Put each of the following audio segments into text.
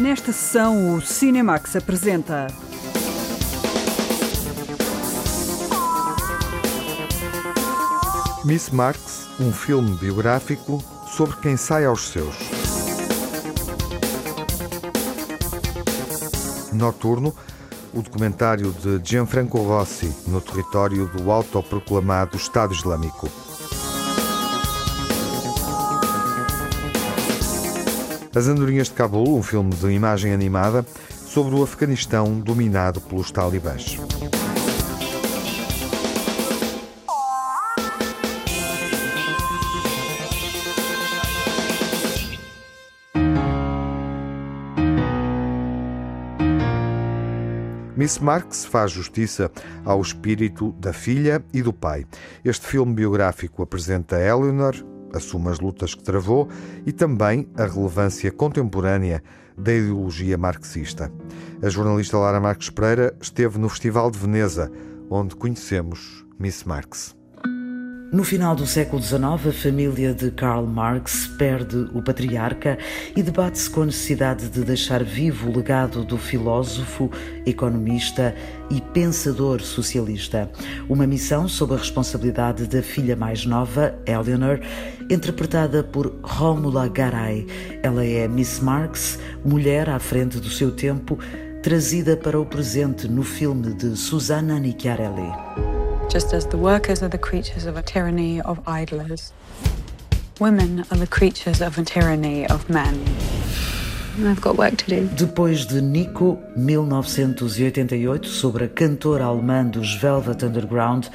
Nesta sessão, o Cinemax apresenta. Miss Marx, um filme biográfico sobre quem sai aos seus. Noturno, o documentário de Gianfranco Rossi no território do autoproclamado Estado Islâmico. As Andorinhas de Cabul, um filme de imagem animada sobre o Afeganistão dominado pelos talibãs. Miss Marx faz justiça ao espírito da filha e do pai. Este filme biográfico apresenta Eleanor, assume as lutas que travou e também a relevância contemporânea da ideologia marxista. A jornalista Lara Marques Pereira esteve no Festival de Veneza, onde conhecemos Miss Marx. No final do século XIX, a família de Karl Marx perde o patriarca e debate-se com a necessidade de deixar vivo o legado do filósofo, economista e pensador socialista. Uma missão sob a responsabilidade da filha mais nova, Eleanor, interpretada por Rómula Garay. Ela é Miss Marx, mulher à frente do seu tempo, trazida para o presente no filme de Susanna Nicchiarelli. Just as the workers are the creatures of a tyranny of idlers. Women are the creatures of a tyranny of men. I've got work to do. Depois de Nico, 1988, sobre a cantora alemã dos Velvet Underground,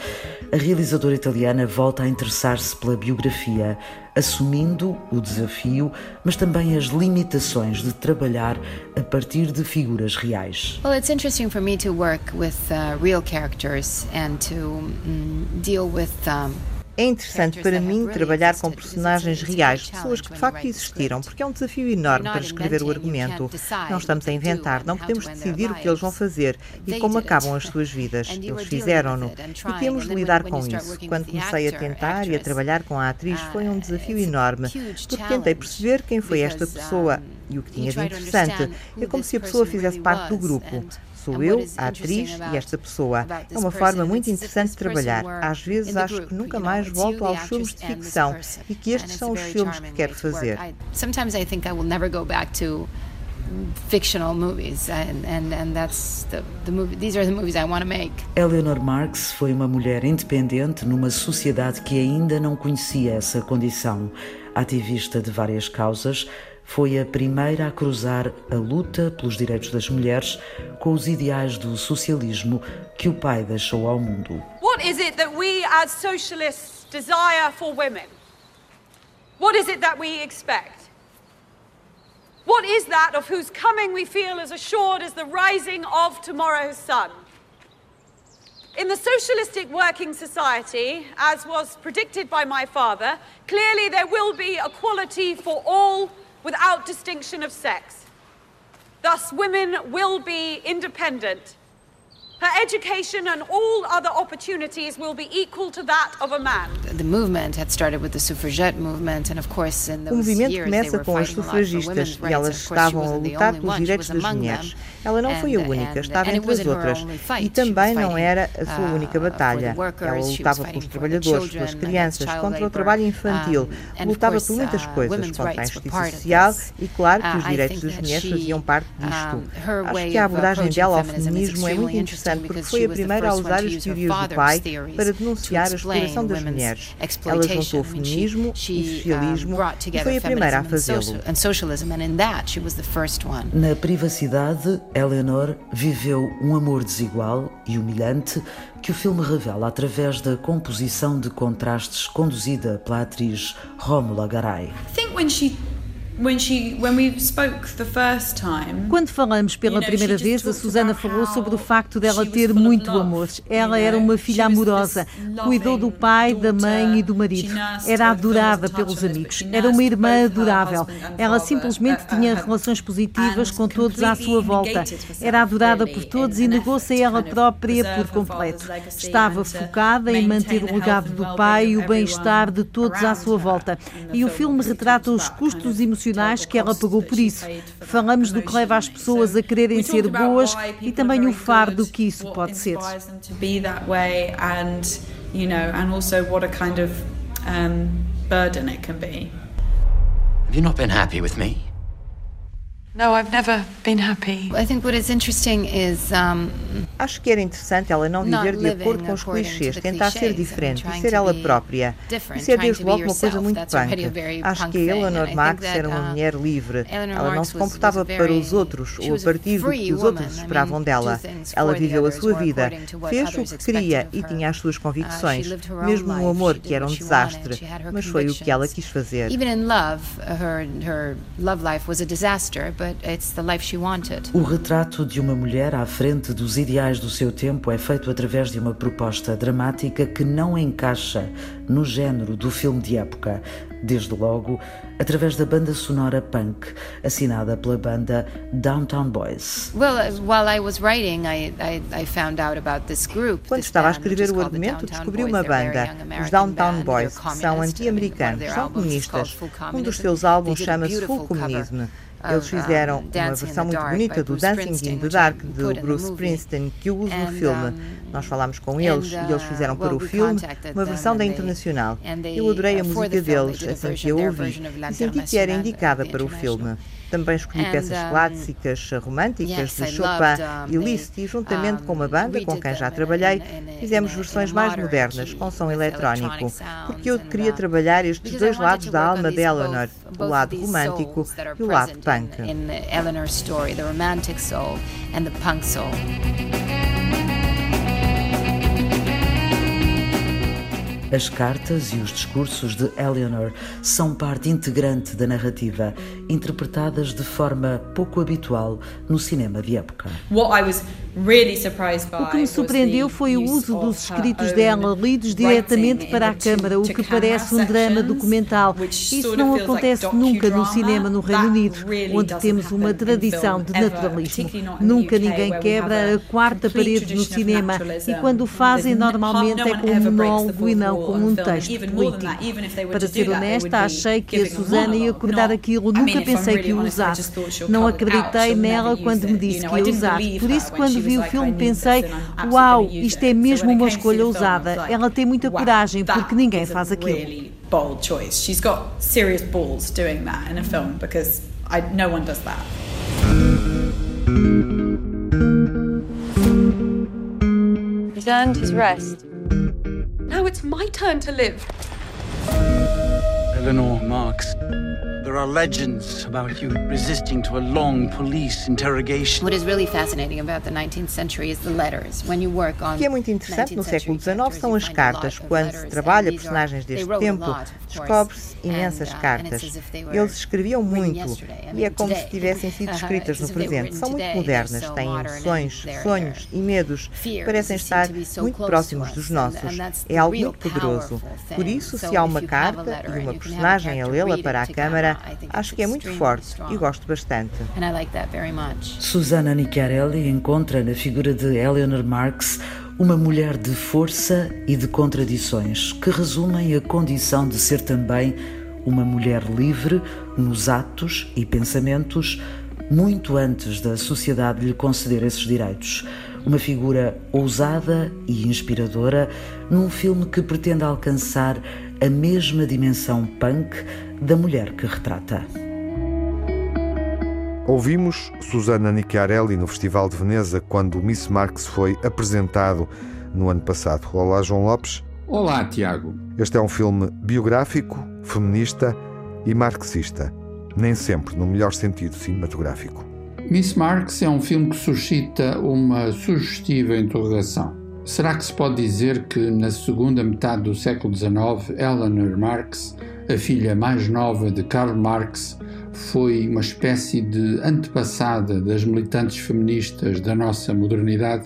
a realizadora italiana volta a interessar-se pela biografia, assumindo o desafio, mas também as limitações de trabalhar a partir de figuras reais. Well, it's interesting for me to work with uh, real characters and to um, deal with um, é interessante para mim trabalhar com personagens reais, pessoas que de facto existiram, porque é um desafio enorme para escrever o argumento. Não estamos a inventar, não podemos decidir o que eles vão fazer e como acabam as suas vidas. Eles fizeram-no e temos de lidar com isso. Quando comecei a tentar e a trabalhar com a atriz foi um desafio enorme, porque tentei perceber quem foi esta pessoa e o que tinha de interessante. É como se a pessoa fizesse parte do grupo. Sou eu, a atriz e esta pessoa. É uma forma muito interessante de trabalhar. Às vezes acho que nunca mais volto aos filmes de ficção e que estes são os filmes que quero fazer. Sometimes I think I will never go back to fictional movies and, and, and that's the, the movie, these are the movies I want to make. Eleanor Marx foi uma mulher independente numa sociedade que ainda não conhecia essa condição. Ativista de várias causas, foi a primeira a cruzar a luta pelos direitos das mulheres com os ideais do socialismo que o pai deixou ao mundo. What is it that we as socialists desire for women? What is it that we expect? What is that of whose coming we feel as assured as the rising of tomorrow's sun? In the socialistic working society, as was predicted by my father, clearly there will be equality for all without distinction of sex. Thus, women will be independent. Her education and all other opportunities will be equal to that of a man. The movement had started with the suffragette movement and of course in those o movimento começa com as sufragistas e elas estavam a lutar pelos direitos das mulheres. Ela não foi a única, estava entre as outras e também não era a sua única batalha. Ela lutava pelos trabalhadores, pelas crianças, contra o trabalho infantil, lutava por muitas coisas, contra a injustiça social e claro que os direitos das mulheres faziam parte disto. Acho que a abordagem dela ao feminismo é muito interessante interessante porque foi a primeira a usar as teorias do pai para denunciar a exploração das mulheres. Ela juntou o feminismo e socialismo e foi a primeira a fazê-lo. Na privacidade, Eleanor viveu um amor desigual e humilhante que o filme revela através da composição de contrastes conduzida pela atriz Rómula Garay. Quando falamos pela primeira vez, a Susana falou sobre o facto dela ter muito amor. Ela era uma filha amorosa, cuidou do pai, da mãe e do marido. Era adorada pelos amigos. Era uma irmã adorável. Ela simplesmente tinha relações positivas com todos à sua volta. Era adorada por todos e negou-se a ela própria por completo. Estava focada em manter o legado do pai e o bem-estar de todos à sua volta. E o filme retrata os custos emocionais emocionais que ela pagou por isso. Falamos do que leva as pessoas a quererem ser boas e também o fardo que isso pode ser. burden it can be. Have you not been happy with me? No, I've never been happy. I think what is interesting is um, Acho que era interessante ela não viver de acordo com os clichês, tentar ser diferente e ser ela própria. Isso é desde logo uma coisa muito punk. Acho que a Eleanor Max era uma uh, mulher livre. Ela não se comportava para os outros ou a partir do que os outros esperavam dela. Ela viveu a sua vida, fez o que queria e tinha as suas uh, convicções, mesmo no amor que era um desastre, mas foi o que ela quis fazer. Even in love, her her love life was a disaster, o retrato de uma mulher à frente dos ideais do seu tempo é feito através de uma proposta dramática que não encaixa no género do filme de época, desde logo através da banda sonora punk assinada pela banda Downtown Boys. Quando estava a escrever o argumento, descobri uma banda, os Downtown Boys, que são anti-americanos, são comunistas. Um dos seus álbuns chama-se Full Communism. Eles fizeram uma versão muito bonita do Dancing in the Dark de Bruce Springsteen que eu uso no filme. Nós falámos com eles e eles fizeram para o filme uma versão da Internacional. Eu adorei a música deles assim que a ouvi e senti que era indicada para o filme. Também escolhi peças clássicas românticas de Chopin e Liszt e, juntamente com uma banda com quem já trabalhei, fizemos versões mais modernas, com som eletrónico, porque eu queria uh, trabalhar estes dois lados da alma de Eleanor, o lado romântico e o lado punk. As cartas e os discursos de Eleanor são parte integrante da narrativa, interpretadas de forma pouco habitual no cinema de época. O que me surpreendeu foi o uso dos escritos dela lidos diretamente para a câmara, o que parece um drama documental. Isso não acontece nunca no cinema no Reino Unido, onde temos uma tradição de naturalismo. Nunca ninguém quebra a quarta parede no cinema e quando o fazem normalmente é com um monólogo e não com um texto político. Para ser honesta, achei que a Susana ia acordar aquilo, nunca pensei que o usasse. Não acreditei nela quando me disse que ia usar. Por isso, quando vi o filme pensei, uau, isto é mesmo uma escolha ousada. Ela tem muita coragem porque ninguém faz aquilo. Bold choice. She's got serious balls doing that in a film because I, no one does that. His rest. Now it's my turn to live. Eleanor Marks. There are legends about you resisting to a long police interrogation. What is really fascinating about the 19th century is the letters. When you work on O que é muito interessante no século XIX são as cartas. Quando se trabalha personagens deste tempo, descobre-se imensas cartas. Eles escreviam muito e é como se tivessem sido escritas no presente. São muito modernas, têm emoções, sonhos e medos. Parecem estar muito próximos dos nossos. É algo muito poderoso. Por isso, se há uma carta e uma personagem a lê-la para a câmara, acho que é muito forte e gosto bastante. Susana Nicchiarelli encontra na figura de Eleanor Marx uma mulher de força e de contradições que resumem a condição de ser também uma mulher livre nos atos e pensamentos muito antes da sociedade lhe conceder esses direitos. Uma figura ousada e inspiradora num filme que pretende alcançar a mesma dimensão punk da mulher que retrata. Ouvimos Susana Nicchiarelli no Festival de Veneza quando o Miss Marx foi apresentado no ano passado. Olá, João Lopes. Olá, Tiago. Este é um filme biográfico, feminista e marxista, nem sempre no melhor sentido cinematográfico. Miss Marx é um filme que suscita uma sugestiva interrogação. Será que se pode dizer que na segunda metade do século XIX, Eleanor Marx a filha mais nova de Karl Marx, foi uma espécie de antepassada das militantes feministas da nossa modernidade?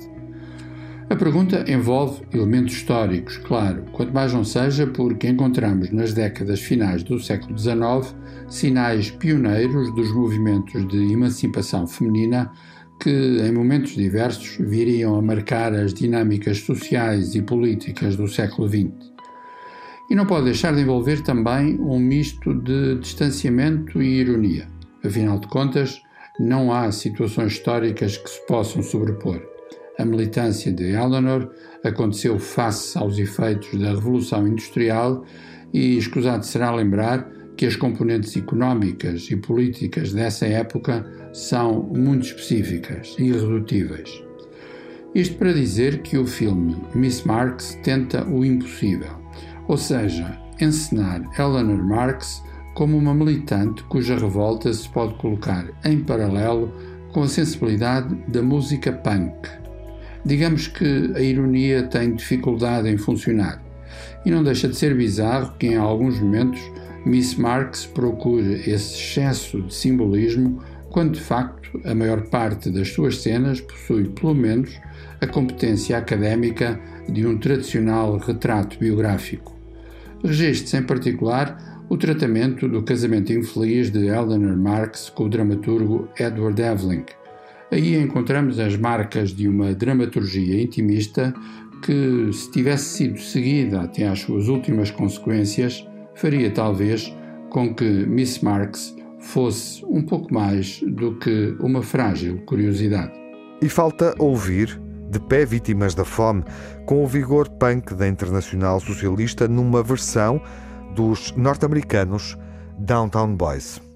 A pergunta envolve elementos históricos, claro, quanto mais não seja porque encontramos nas décadas finais do século XIX sinais pioneiros dos movimentos de emancipação feminina que, em momentos diversos, viriam a marcar as dinâmicas sociais e políticas do século XX. E não pode deixar de envolver também um misto de distanciamento e ironia. Afinal de contas, não há situações históricas que se possam sobrepor. A militância de Eleanor aconteceu face aos efeitos da Revolução Industrial e escusado será lembrar que as componentes económicas e políticas dessa época são muito específicas e irredutíveis. Isto para dizer que o filme Miss Marx tenta o impossível, ou seja, encenar Eleanor Marx como uma militante cuja revolta se pode colocar em paralelo com a sensibilidade da música punk. Digamos que a ironia tem dificuldade em funcionar, e não deixa de ser bizarro que em alguns momentos Miss Marx procure esse excesso de simbolismo quando de facto a maior parte das suas cenas possui pelo menos a competência académica de um tradicional retrato biográfico. Registre-se em particular o tratamento do casamento infeliz de Eleanor Marx com o dramaturgo Edward Evelyn. Aí encontramos as marcas de uma dramaturgia intimista que, se tivesse sido seguida até às suas últimas consequências, faria talvez com que Miss Marx fosse um pouco mais do que uma frágil curiosidade. E falta ouvir de pé vítimas da fome, com o vigor punk da Internacional Socialista numa versão dos norte-americanos Downtown Boys.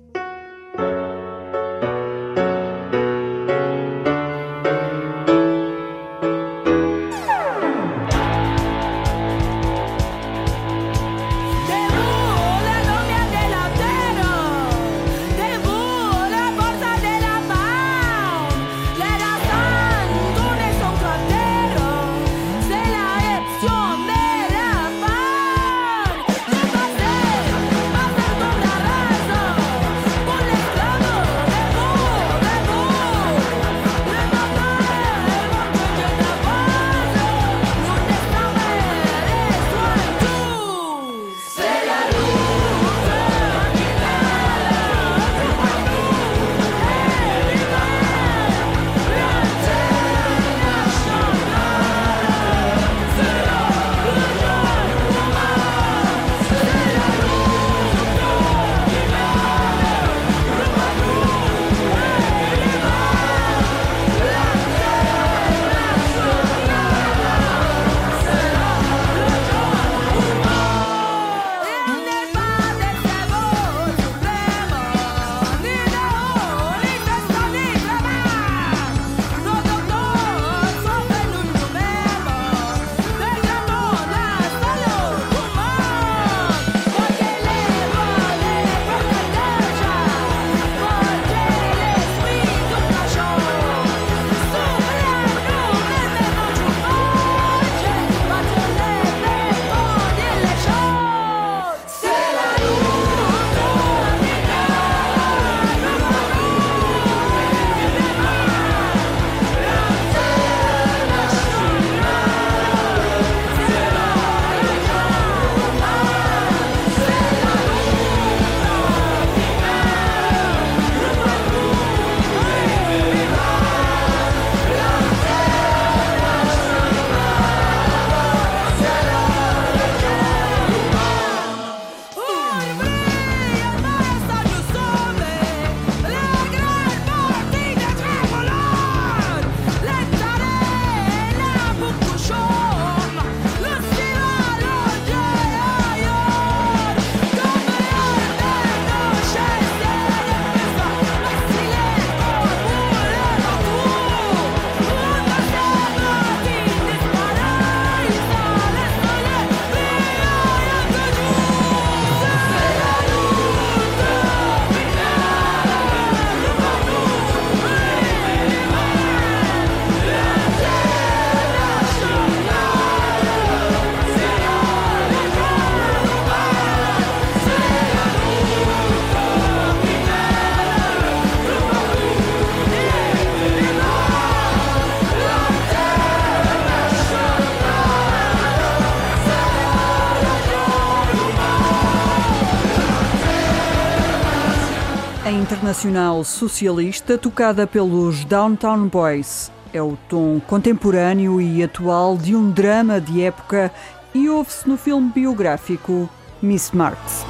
Internacional socialista tocada pelos Downtown Boys. É o tom contemporâneo e atual de um drama de época e ouve-se no filme biográfico Miss Marx.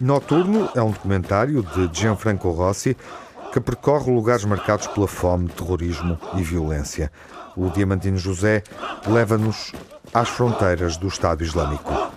Noturno é um documentário de Gianfranco Rossi que percorre lugares marcados pela fome, terrorismo e violência. O Diamantino José leva-nos às fronteiras do Estado Islâmico.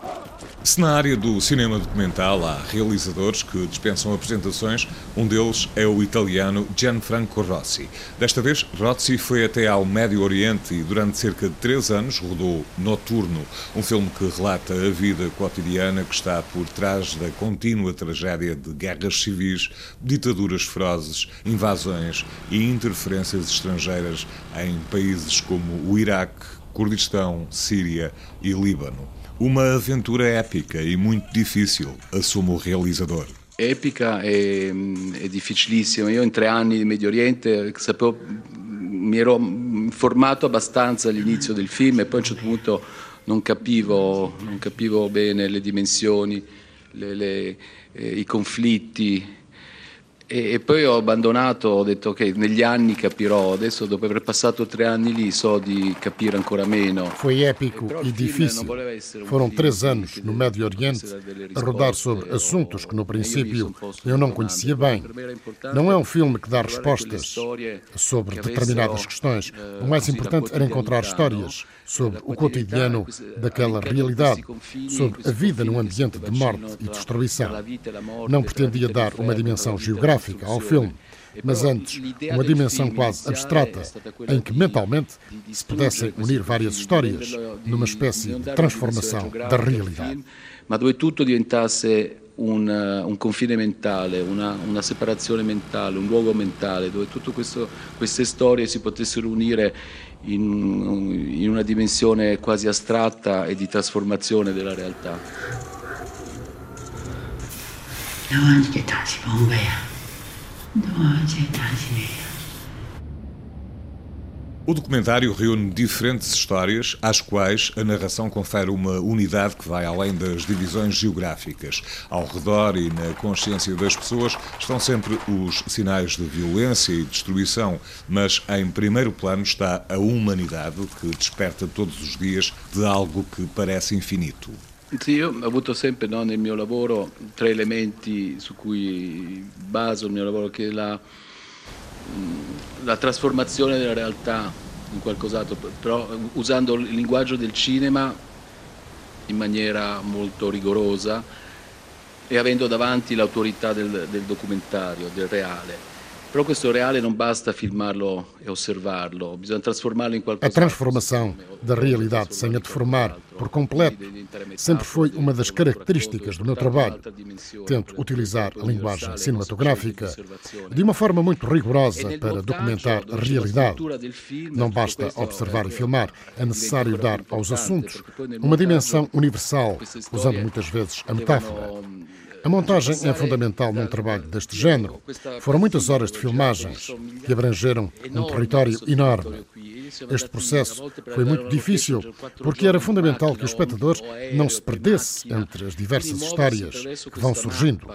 Se na área do cinema documental há realizadores que dispensam apresentações, um deles é o italiano Gianfranco Rossi. Desta vez, Rossi foi até ao Médio Oriente e durante cerca de três anos rodou Noturno, um filme que relata a vida cotidiana que está por trás da contínua tragédia de guerras civis, ditaduras ferozes, invasões e interferências estrangeiras em países como o Iraque, Kurdistão, Síria e Líbano. Uma aventura épica e muito difícil, assume o realizador. Epica e, e difficilissima. Io in tre anni di Medio Oriente sapevo, mi ero informato abbastanza all'inizio del film e poi a un certo punto non capivo, non capivo bene le dimensioni, le, le, eh, i conflitti e, e, poi ho abbandonato, ho detto ok, negli anni capirò, adesso dopo aver passato tre anni lì so di capire ancora meno. Foi épico e difícil. Foram três anos no Médio Oriente a rodar sobre assuntos que no princípio eu não conhecia bem. Não é um filme que dá respostas sobre determinadas questões. O mais importante era encontrar histórias sobre o cotidiano daquela realidade, sobre a vida num ambiente de morte e destruição. Não pretendia dar uma dimensão geográfica ao filme, mas antes uma dimensão quase abstrata, em que mentalmente se pudessem unir várias histórias numa espécie de transformação da realidade. Ma dove tutto diventasse un, un, confine mentale, una, una, separazione mentale, un luogo mentale, dove tutte queste storie si potessero unire in, in una dimensione quasi astratta e di trasformazione della realtà. O documentário reúne diferentes histórias, às quais a narração confere uma unidade que vai além das divisões geográficas. Ao redor e na consciência das pessoas estão sempre os sinais de violência e destruição, mas em primeiro plano está a humanidade que desperta todos os dias de algo que parece infinito. Sì, io ho avuto sempre no, nel mio lavoro tre elementi su cui baso il mio lavoro, che è la la trasformazione della realtà in qualcos'altro, però usando il linguaggio del cinema in maniera molto rigorosa e avendo davanti l'autorità del, del documentario, del reale. Però questo reale não basta filmarlo e observarlo, bisogna trasformarlo em qualcosa. A transformação da realidade sem a deformar por completo sempre foi uma das características do meu trabalho. Tento utilizar a linguagem cinematográfica de uma forma muito rigorosa para documentar a realidade. Não basta observar e filmar, é necessário dar aos assuntos uma dimensão universal, usando muitas vezes a metáfora. A montagem é fundamental num trabalho deste género. Foram muitas horas de filmagens que abrangeram um território enorme. Este processo foi muito difícil porque era fundamental que o espectador não se perdesse entre as diversas histórias que vão surgindo.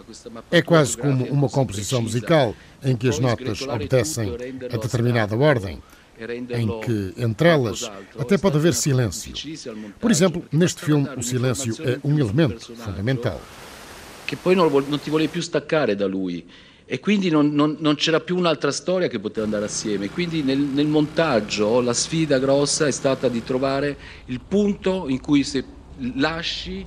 É quase como uma composição musical em que as notas obedecem a determinada ordem em que, entre elas, até pode haver silêncio. Por exemplo, neste filme, o silêncio é um elemento fundamental. Che poi non, non ti volevi più staccare da lui e quindi non, non, non, c'era più un'altra storia che poteva andare assieme. Quindi nel, nel, montaggio la sfida grossa è stata di trovare il punto in cui se lasci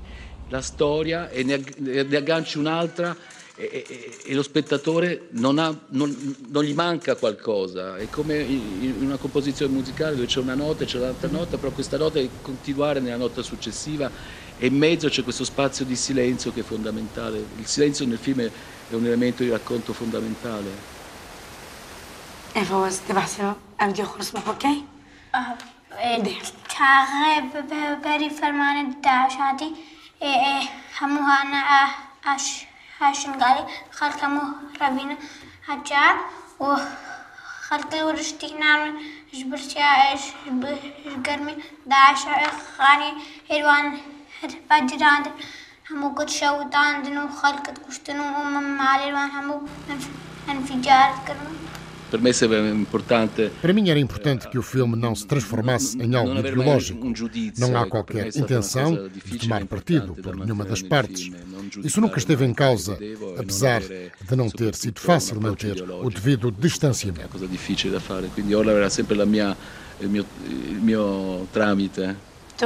la storia e ne, ne agganci un'altra e, e, e, lo spettatore non, ha, non, gli manca qualcosa. È come in una composizione musicale dove c'è una nota e c'è un'altra nota, però questa nota deve continuare nella nota successiva e in mezzo c'è questo spazio di silenzio che è fondamentale. Il silenzio nel film è un elemento di racconto fondamentale. فواز تبعثي أرجع خلص اوكي؟ تاغي بري فرمان داعش هادي هموها أنا أش هاشن قالي خلق همو ربينا هجار وخلق ورشتي نعمل جبرتي جبرمي داعش غاني badiradin hamuu godsha utaandinuu khalqad quftinuu uumamaaliin waan hamuu anfijaarad galuu Para mim era importante que o filme não se transformasse em algo ideológico. Não há qualquer intenção de tomar partido por nenhuma das partes. Isso nunca esteve em causa, apesar de não ter sido fácil manter o devido distanciamento. coisa difícil da fare, quindi ora era sempre o meu trâmite. mio il mio tramite. Tu?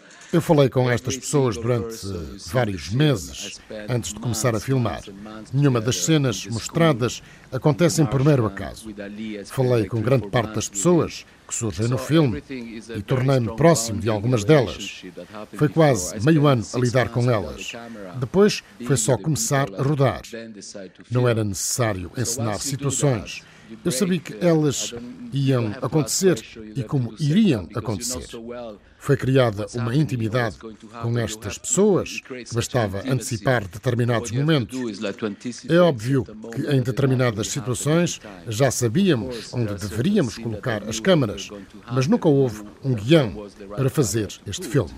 Eu falei com estas pessoas durante vários meses antes de começar a filmar. Nenhuma das cenas mostradas acontece em primeiro acaso. Falei com grande parte das pessoas que surgem no filme e tornei-me próximo de algumas delas. Foi quase meio ano a lidar com elas. Depois foi só começar a rodar. Não era necessário ensinar situações. Eu sabia que elas iam acontecer e como iriam acontecer. Foi criada uma intimidade com estas pessoas que bastava antecipar determinados momentos. É óbvio que em determinadas situações já sabíamos onde deveríamos colocar as câmaras, mas nunca houve um guião para fazer este filme.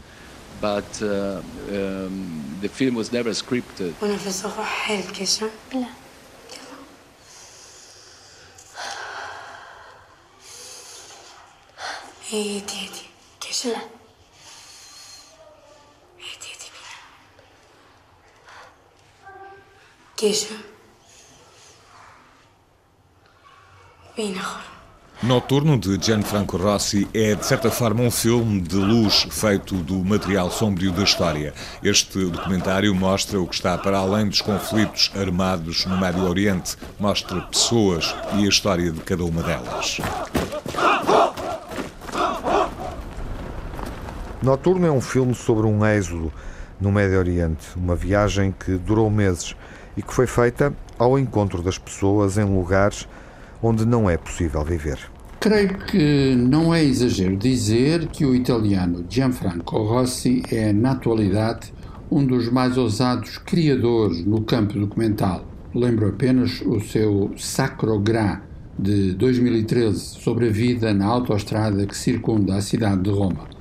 But uh, um, the film was never scripted. 예예 뒤에 뒤에 계실래? 예 뒤에 뒤에 계셔 Vem na hora. Noturno, de Gianfranco Rossi, é, de certa forma, um filme de luz feito do material sombrio da história. Este documentário mostra o que está para além dos conflitos armados no Médio Oriente, mostra pessoas e a história de cada uma delas. Noturno é um filme sobre um êxodo no Médio Oriente, uma viagem que durou meses e que foi feita ao encontro das pessoas em lugares onde não é possível viver. Creio que não é exagero dizer que o italiano Gianfranco Rossi é, na atualidade, um dos mais ousados criadores no campo documental. Lembro apenas o seu Sacro Gra de 2013 sobre a vida na autoestrada que circunda a cidade de Roma.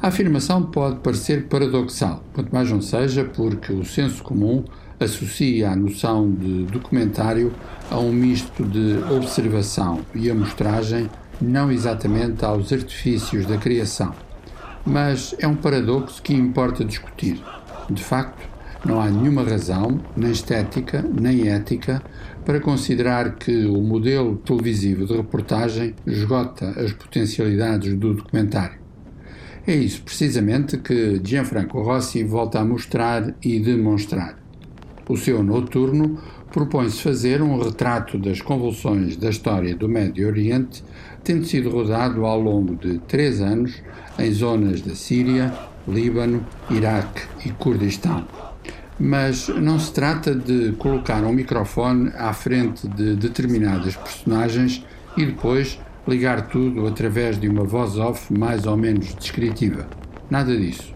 A afirmação pode parecer paradoxal, quanto mais não seja porque o senso comum associa a noção de documentário a um misto de observação e amostragem, não exatamente aos artifícios da criação. Mas é um paradoxo que importa discutir. De facto, não há nenhuma razão, nem estética, nem ética, para considerar que o modelo televisivo de reportagem esgota as potencialidades do documentário. É isso precisamente que Gianfranco Rossi volta a mostrar e demonstrar. O seu noturno propõe-se fazer um retrato das convulsões da história do Médio Oriente, tendo sido rodado ao longo de três anos em zonas da Síria, Líbano, Iraque e Kurdistão. Mas não se trata de colocar um microfone à frente de determinadas personagens e depois ligar tudo através de uma voz off mais ou menos descritiva. Nada disso.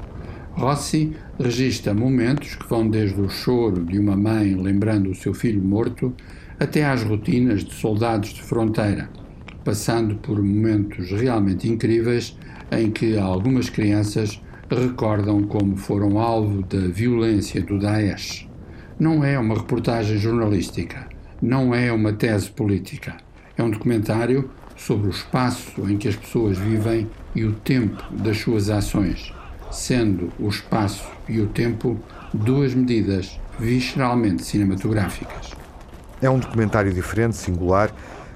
Rossi registra momentos que vão desde o choro de uma mãe lembrando o seu filho morto até às rotinas de soldados de fronteira, passando por momentos realmente incríveis em que algumas crianças recordam como foram alvo da violência do Daesh. Não é uma reportagem jornalística, não é uma tese política. É um documentário sobre o espaço em que as pessoas vivem e o tempo das suas ações, sendo o espaço e o tempo duas medidas visceralmente cinematográficas. É um documentário diferente, singular,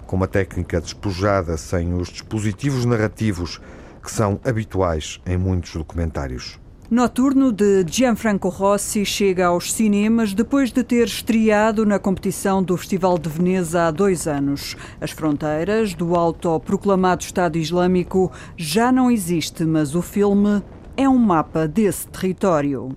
com uma técnica despojada, sem os dispositivos narrativos que são habituais em muitos documentários. Noturno de Gianfranco Rossi chega aos cinemas depois de ter estreado na competição do Festival de Veneza há dois anos. As fronteiras do autoproclamado Estado Islâmico já não existe, mas o filme é um mapa desse território.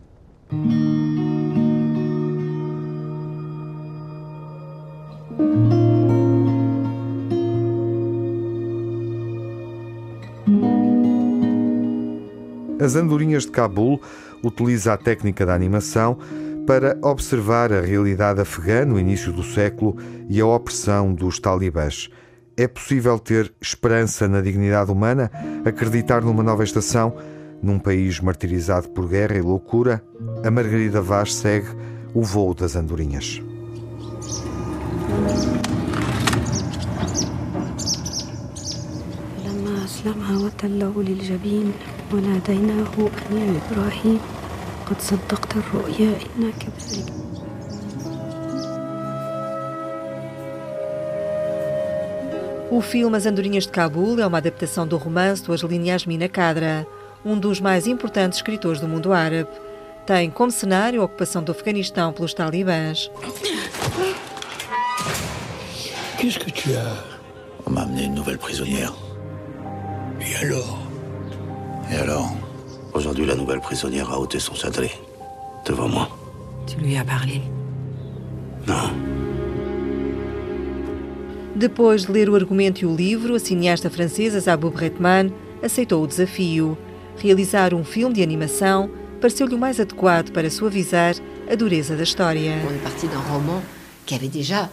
As Andorinhas de Cabul utiliza a técnica da animação para observar a realidade afegã no início do século e a opressão dos talibãs. É possível ter esperança na dignidade humana, acreditar numa nova estação, num país martirizado por guerra e loucura? A Margarida Vaz segue o voo das andorinhas. قد صدقت الرؤيا إنا كذلك O filme As Andorinhas de Cabul é uma adaptação do romance do Argelino Yasmin Kadra, um dos mais importantes escritores do mundo árabe. Tem como cenário a ocupação do Afeganistão pelos talibãs. Qu'est-ce que tu as On m'a amené une nouvelle prisonnière. Et alors Et alors Aujourd'hui, la nouvelle prisonnière a ôté son sadré. Devant moi. Tu lui as parlé Non. Depois de ler o argumento e o livro, a cineasta francesa Zabou Bretman aceitou o desafio. Realizar um filme de animação pareceu-lhe o mais adequado para suavizar a dureza da história. On est parti d'un roman qui avait déjà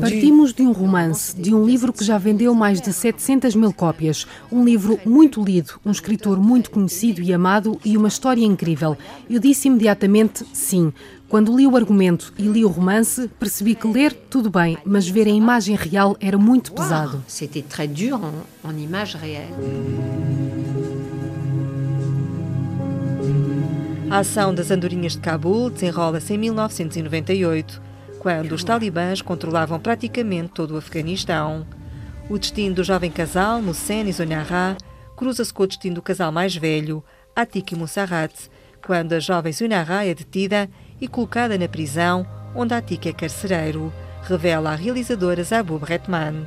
Partimos de um romance, de um livro que já vendeu mais de 700 mil cópias. Um livro muito lido, um escritor muito conhecido e amado e uma história incrível. Eu disse imediatamente sim. Quando li o argumento e li o romance, percebi que ler, tudo bem, mas ver a imagem real era muito pesado. C'était très dur en, image réelle. A ação das Andorinhas de Cabul desenrola-se em 1998 quando os talibãs controlavam praticamente todo o Afeganistão. O destino do jovem casal, Mussen e Zonyarra, cruza-se com o destino do casal mais velho, Atik e Musarrat, quando a jovem Zonyarra é detida e colocada na prisão, onde Atik é carcereiro revela a realizadora Zabub Retman.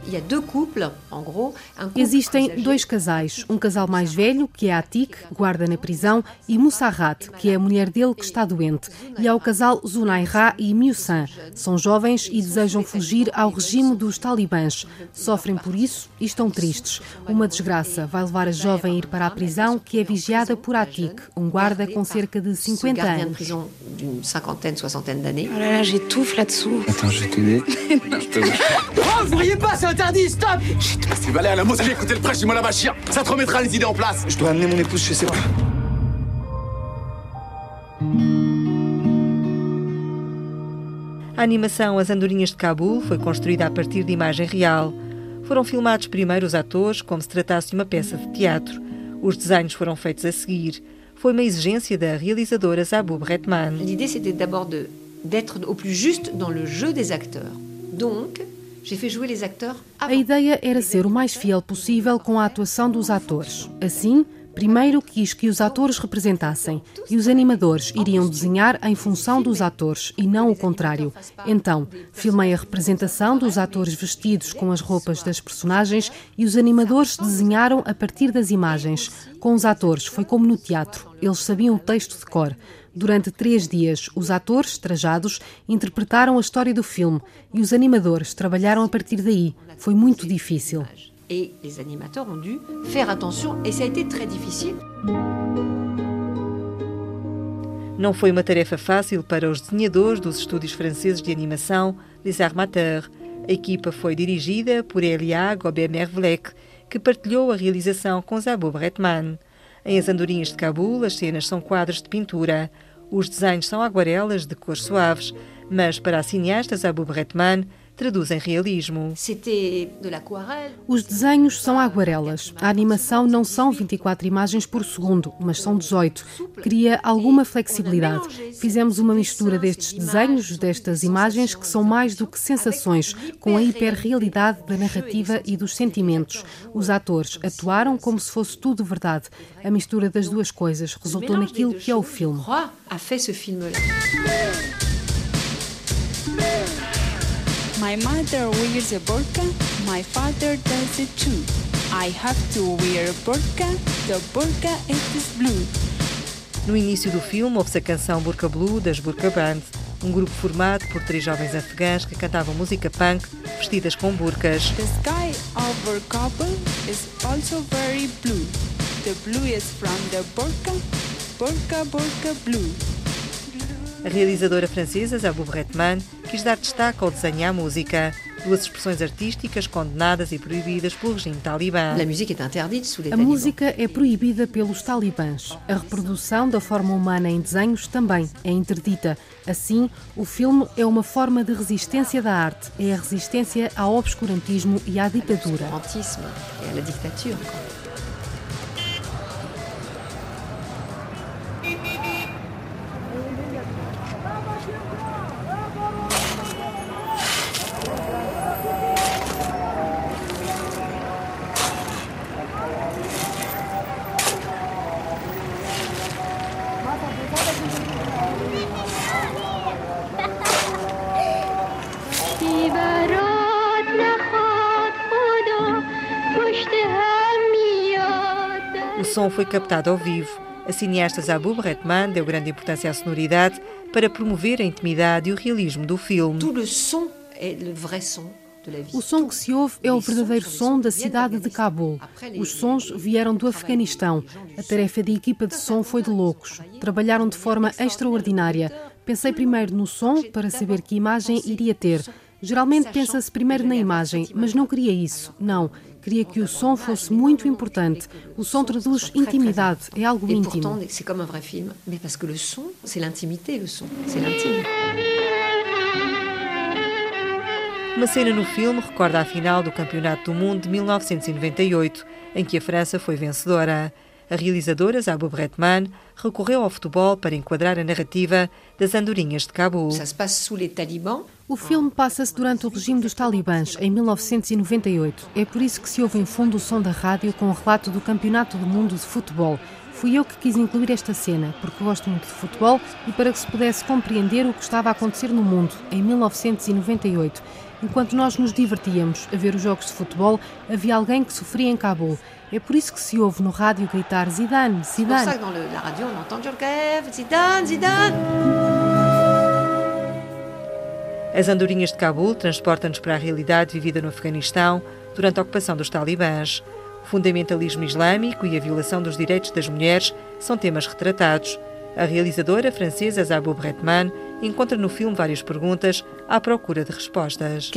Existem dois casais, um casal mais velho, que é Atik, guarda na prisão, e Musarrat, que é a mulher dele que está doente, e há o casal Zunaira e Miusan. São jovens e desejam fugir ao regime dos talibãs. Sofrem por isso e estão tristes. Uma desgraça vai levar a jovem a ir para a prisão, que é vigiada por Atik, um guarda com cerca de 50 anos. Attends, je t'aider. Oh, vous pourriez pas, c'est interdit, stop Chut, tu vas aller à la mosquée écouter le prêche du Mollah Bachir. Ça te remettra les idées en place. Je dois amener mon épouse chez ses parents. A animação As Andorinhas de Cabul foi construída a partir de imagem real. Foram filmados primeiro os atores, como se tratasse de uma peça de teatro. Os desenhos foram feitos a seguir. Foi uma exigência da realizadora Zabub Retman. L'idée c'était d'abord de d'être au plus juste dans le jeu des acteurs. Donc, A ideia era ser o mais fiel possível com a atuação dos atores. Assim, primeiro quis que os atores representassem e os animadores iriam desenhar em função dos atores e não o contrário. Então, filmei a representação dos atores vestidos com as roupas das personagens e os animadores desenharam a partir das imagens. Com os atores foi como no teatro, eles sabiam o texto de cor. Durante três dias, os atores, trajados, interpretaram a história do filme e os animadores trabalharam a partir daí. Foi muito difícil. Et les animateurs ont dû faire attention et ça a été très difficile. Não foi uma tarefa fácil para os desenhadores dos estúdios franceses de animação Les Armateurs. A equipa foi dirigida por Elia Gobemer-Vlek, que partilhou a realização com Zabou Bretman. Em As Andorinhas de Cabul, as cenas são quadros de pintura. Os desenhos são aguarelas de cores suaves, mas para a cineasta Zabou Traduzem realismo. Os desenhos são aguarelas. A animação não são 24 imagens por segundo, mas são 18. Cria alguma flexibilidade. Fizemos uma mistura destes desenhos, destas imagens, que são mais do que sensações, com a hiperrealidade da narrativa e dos sentimentos. Os atores atuaram como se fosse tudo verdade. A mistura das duas coisas resultou naquilo que é o filme. a fait ce film-là. My mother wears a burqa, my father does it too. I have to wear a burqa, the burqa is blue. No início do filme, ouve-se a canção Burka Blue das Burka Band, um grupo formado por três jovens afegãs que cantavam música punk vestidas com burcas. The sky over Kabul is also very blue. The blue is from the burqa, burqa, burqa blue. A realizadora francesa Zabou Bretman quis dar destaque ao desenho à música, duas expressões artísticas condenadas e proibidas pelo regime talibã. A música é proibida pelos talibãs. A reprodução da forma humana em desenhos também é interdita. Assim, o filme é uma forma de resistência da arte, é a resistência ao obscurantismo e à ditadura. Captado ao vivo. A cineasta Zabou Bretman deu grande importância à sonoridade para promover a intimidade e o realismo do filme. O som que se ouve é o verdadeiro som da cidade de Cabul. Os sons vieram do Afeganistão. A tarefa da equipa de som foi de loucos. Trabalharam de forma extraordinária. Pensei primeiro no som para saber que imagem iria ter. Geralmente pensa-se primeiro na imagem, mas não queria isso. Não. Queria que o som fosse muito importante. O som traduz intimidade, é algo íntimo. C'est comme un vrai film, mais parce que le son, c'est l'intimité, le son, c'est l'intime. Uma cena no filme recorda a final do Campeonato do Mundo de 1998, em que a França foi vencedora. A realizadora Zabou Bretman recorreu ao futebol para enquadrar a narrativa das andorinhas de Cabul. O filme passa-se durante o regime dos talibãs, em 1998. É por isso que se ouve em fundo o som da rádio com o relato do Campeonato do Mundo de Futebol. Fui eu que quis incluir esta cena, porque gosto muito de futebol e para que se pudesse compreender o que estava a acontecer no mundo, em 1998. Enquanto nós nos divertíamos a ver os jogos de futebol, havia alguém que sofria em Cabul. É por isso que se ouve no rádio gritar Zidane, Zidane. C'est pour ça que dans la radio, on entend Djorkaeff, Zidane, Zidane. As andorinhas de Cabul transportam-nos para a realidade vivida no Afeganistão durante a ocupação dos talibãs. O fundamentalismo islâmico e a violação dos direitos das mulheres são temas retratados. A realizadora francesa Zabou Bretman encontra no filme várias perguntas à procura de respostas.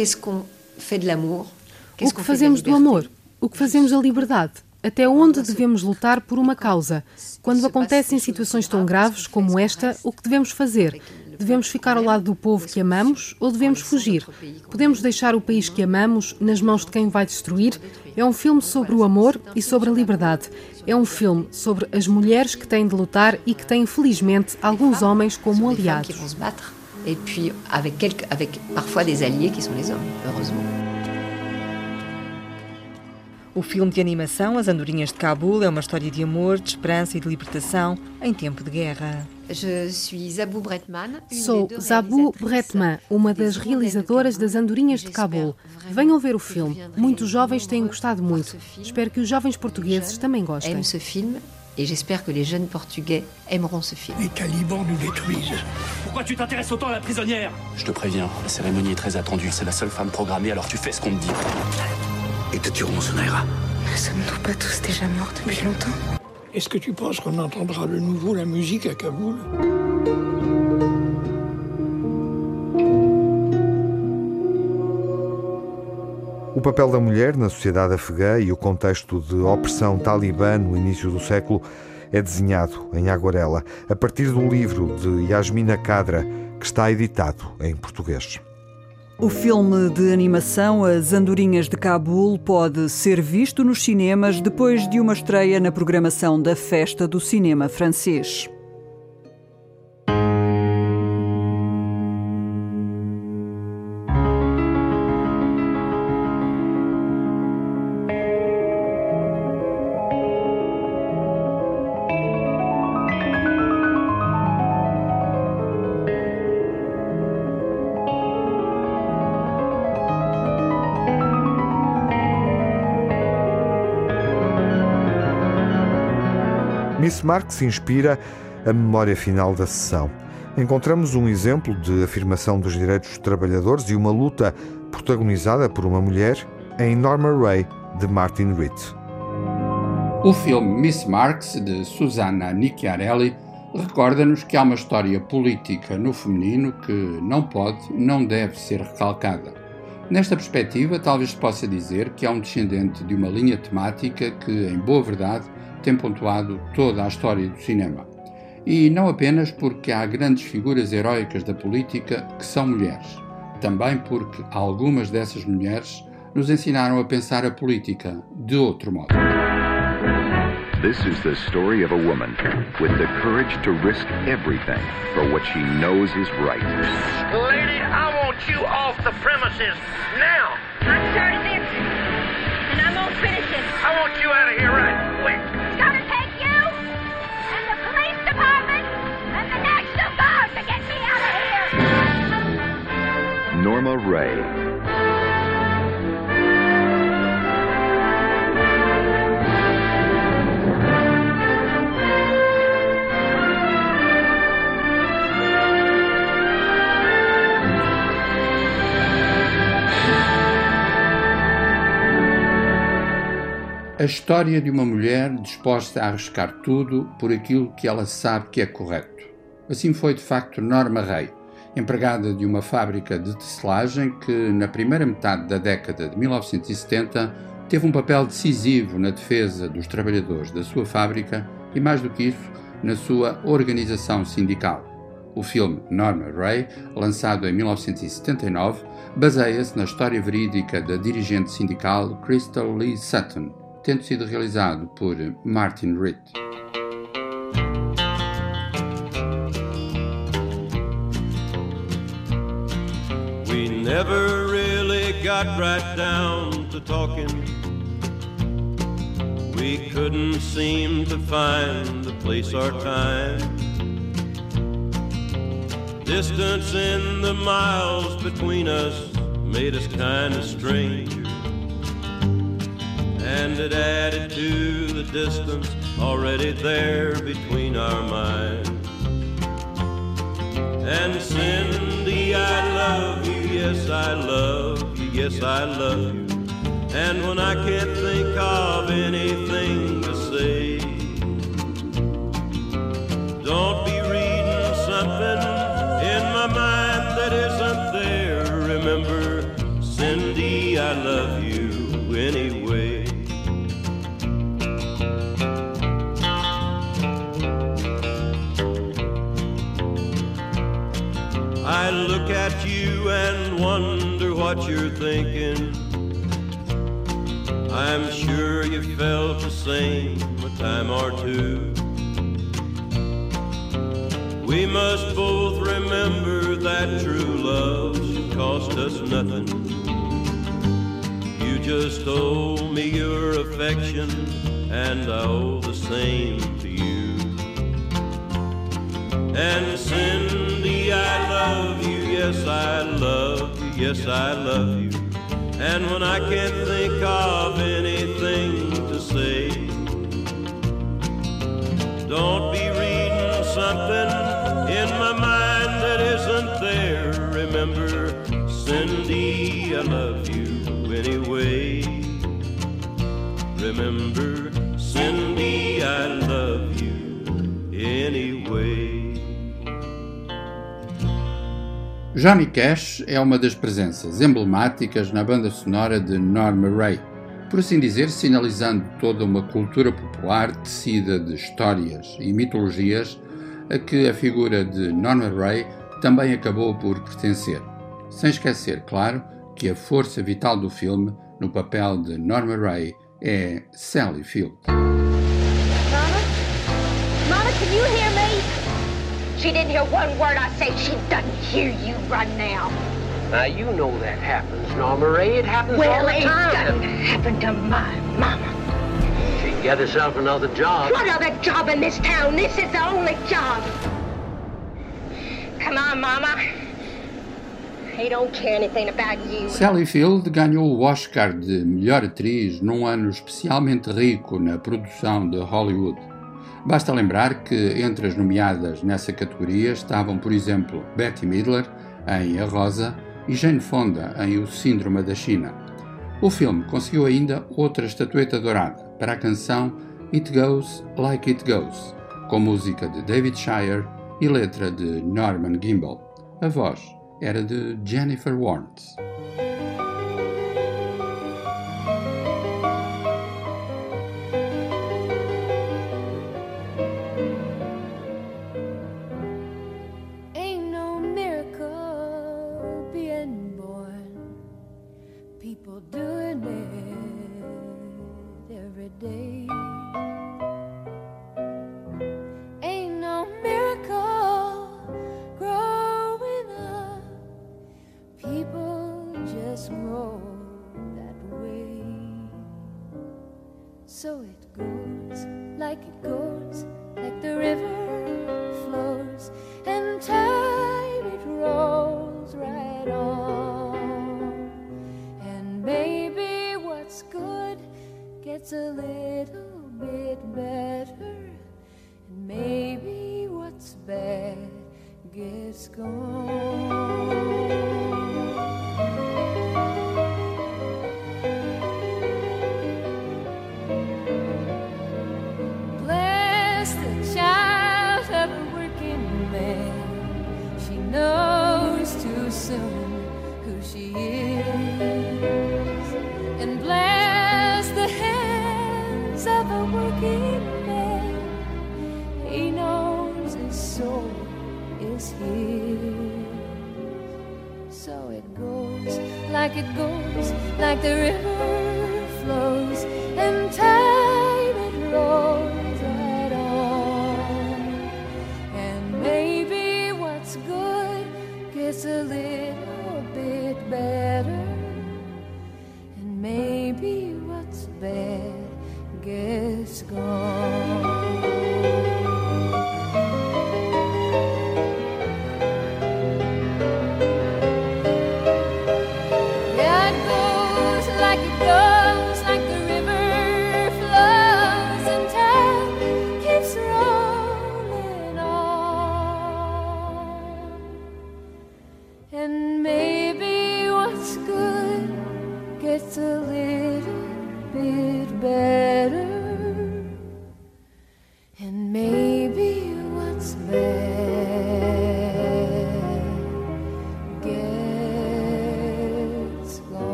O que fazemos do amor? O que fazemos da liberdade? Até onde devemos lutar por uma causa? Quando acontecem situações tão graves como esta, o que devemos fazer? Devemos ficar ao lado do povo que amamos ou devemos fugir? Podemos deixar o país que amamos nas mãos de quem vai destruir? É um filme sobre o amor e sobre a liberdade. É um filme sobre as mulheres que têm de lutar e que têm, felizmente, alguns homens como aliados. Heureusement. O filme de animação As Andorinhas de Cabul é uma história de amor, de esperança e de libertação em tempo de guerra. Sou Zabou Bretman, uma das realizadoras das Andorinhas de Cabul. Venham ver o filme. Muitos jovens têm gostado muito. Espero que os jovens portugueses também gostem. ce film et j'espère que les jeunes portugais aimeront ce film. Les talibans nous détruisent. Pourquoi tu t'intéresses autant à la prisonnière Je te préviens, la cérémonie est très attendue. C'est la seule femme programmée, alors tu fais ce qu'on te dit. Et te tuerons, Sonaira. Ne sommes-nous pas tous déjà morts depuis longtemps Est-ce que tu penses qu'on entendra de nouveau la musique à Kaboul O papel da mulher na sociedade afegã e o contexto de opressão talibã no início do século é desenhado em aguarela, a partir do livro de Yasmina Kadra, que está editado em português. O filme de animação As Andorinhas de Cabul pode ser visto nos cinemas depois de uma estreia na programação da Festa do Cinema Francês. Miss Marx inspira a memória final da sessão. Encontramos um exemplo de afirmação dos direitos dos trabalhadores e uma luta protagonizada por uma mulher em Norma Ray, de Martin Reed. O filme Miss Marx, de Susanna Nicchiarelli, recorda-nos que há uma história política no feminino que não pode, não deve ser recalcada. Nesta perspectiva, talvez se possa dizer que há um descendente de uma linha temática que, em boa verdade, tem pontuado toda a história do cinema. E não apenas porque há grandes figuras heróicas da política que são mulheres, também porque algumas dessas mulheres nos ensinaram a pensar a política de outro modo. This is the story of a woman with the courage to risk everything for what she knows is right. Lady, I want you off the premises now. I started Norma Ray. A história de uma mulher disposta a arriscar tudo por aquilo que ela sabe que é correto. Assim foi de facto Norma Ray, empregada de uma fábrica de tecelagem que, na primeira metade da década de 1970, teve um papel decisivo na defesa dos trabalhadores da sua fábrica e, mais do que isso, na sua organização sindical. O filme Norma Ray, lançado em 1979, baseia-se na história verídica da dirigente sindical Crystal Lee Sutton, tendo sido realizado por Martin Ritt. Never really got right down to talking. We couldn't seem to find the place or time. Distance in the miles between us made us kind of strange and it added to the distance already there between our minds. And Cindy, I love you, yes, I love you, yes, I love you. And when I can't think of anything to say, don't be wonder what you're thinking. I'm sure you felt the same a time or two. We must both remember that true love should cost us nothing. You just owe me your affection, and I owe the same to you. And you, yes, I love you, yes, I love you. And when I can't think of anything to say, don't be reading something in my mind that isn't there. Remember, Cindy, I love you anyway. Remember, Johnny Cash é uma das presenças emblemáticas na banda sonora de Norma Ray, por assim dizer, sinalizando toda uma cultura popular tecida de histórias e mitologias a que a figura de Norma Ray também acabou por pertencer. Sem esquecer, claro, que a força vital do filme, no papel de Norma Ray, é Sally Field. She didn't hear one word I said. She doesn't hear you right now. Now, you know that happens, Norma Ray. It happens well, all the it doesn't happen to my mama. She can get herself another job. What other job in this town? This is the only job. Come on, Mama. He don't care anything about you. Sally Field ganhou o Oscar de melhor atriz num ano especialmente rico na produção de Hollywood. Basta lembrar que entre as nomeadas nessa categoria estavam, por exemplo, Betty Midler em A Rosa e Jane Fonda em O Síndrome da China. O filme conseguiu ainda outra estatueta dourada para a canção It Goes Like It Goes, com música de David Shire e letra de Norman Gimbel. A voz era de Jennifer Warnes.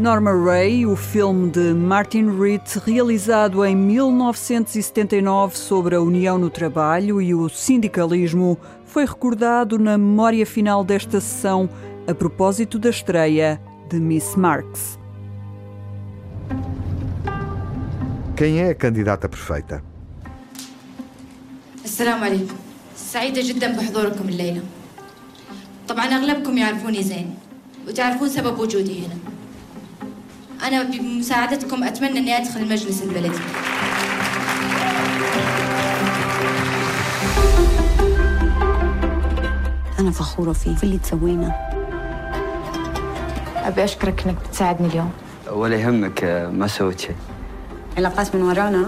Norma Ray, o filme de Martin Reed, realizado em 1979 sobre a união no trabalho e o sindicalismo, foi recordado na memória final desta sessão a propósito da estreia de Miss Marx. Quem é a candidata perfeita? السلام عليكم سعيدة جدا بحضوركم الليلة طبعا أغلبكم يعرفوني زين وتعرفون سبب وجودي هنا أنا بمساعدتكم أتمنى أني أدخل المجلس البلدي. أنا فخورة فيك. في اللي تسوينه أبي أشكرك أنك بتساعدني اليوم. ولا يهمك ما سويت شيء. علاقات من ورانا.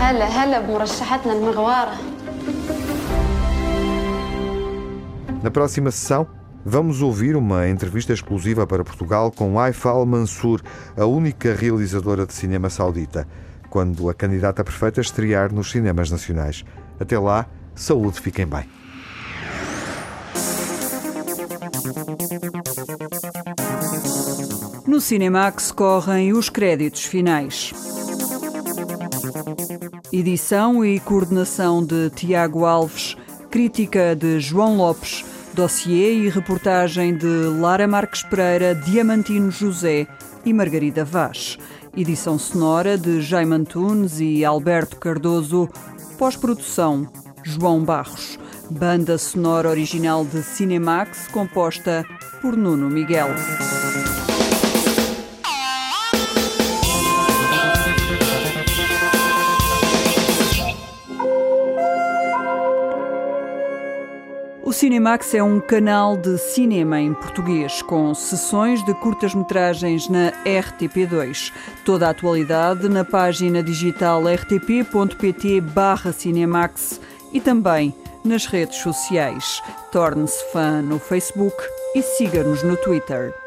هلا هلا بمرشحتنا المغوارة. Na próxima sessão, Vamos ouvir uma entrevista exclusiva para Portugal com Aifal Mansour, a única realizadora de cinema saudita, quando a candidata perfeita estrear nos cinemas nacionais. Até lá, saúde, fiquem bem. No Cinemax correm os créditos finais. Edição e coordenação de Tiago Alves, crítica de João Lopes Dossiê e reportagem de Lara Marques Pereira, Diamantino José e Margarida Vaz. Edição sonora de Jaime Antunes e Alberto Cardoso. Pós-produção, João Barros. Banda sonora original de Cinemax, composta por Nuno Miguel. O Cinemax é um canal de cinema em português, com sessões de curtas-metragens na RTP2. Toda a atualidade na página digital rtp.pt/cinemax e também nas redes sociais. Torne-se fã no Facebook e siga-nos no Twitter.